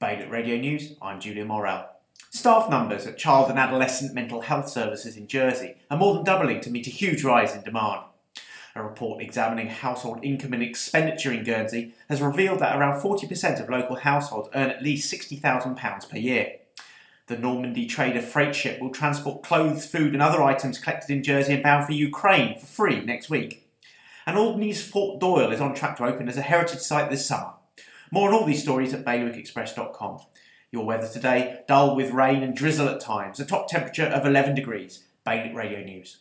Bailiwick Radio News, I'm Julia Morrell. Staff numbers at child and adolescent mental health services in Jersey are more than doubling to meet a huge rise in demand. A report examining household income and expenditure in Guernsey has revealed that around 40% of local households earn at least £60,000 per year. The Normandy trader freight ship will transport clothes, food, and other items collected in Jersey and bound for Ukraine for free next week. And Alderney's Fort Doyle is on track to open as a heritage site this summer. More on all these stories at bailiwickexpress.com. Your weather today, dull with rain and drizzle at times, a top temperature of 11 degrees. Bailiwick Radio News.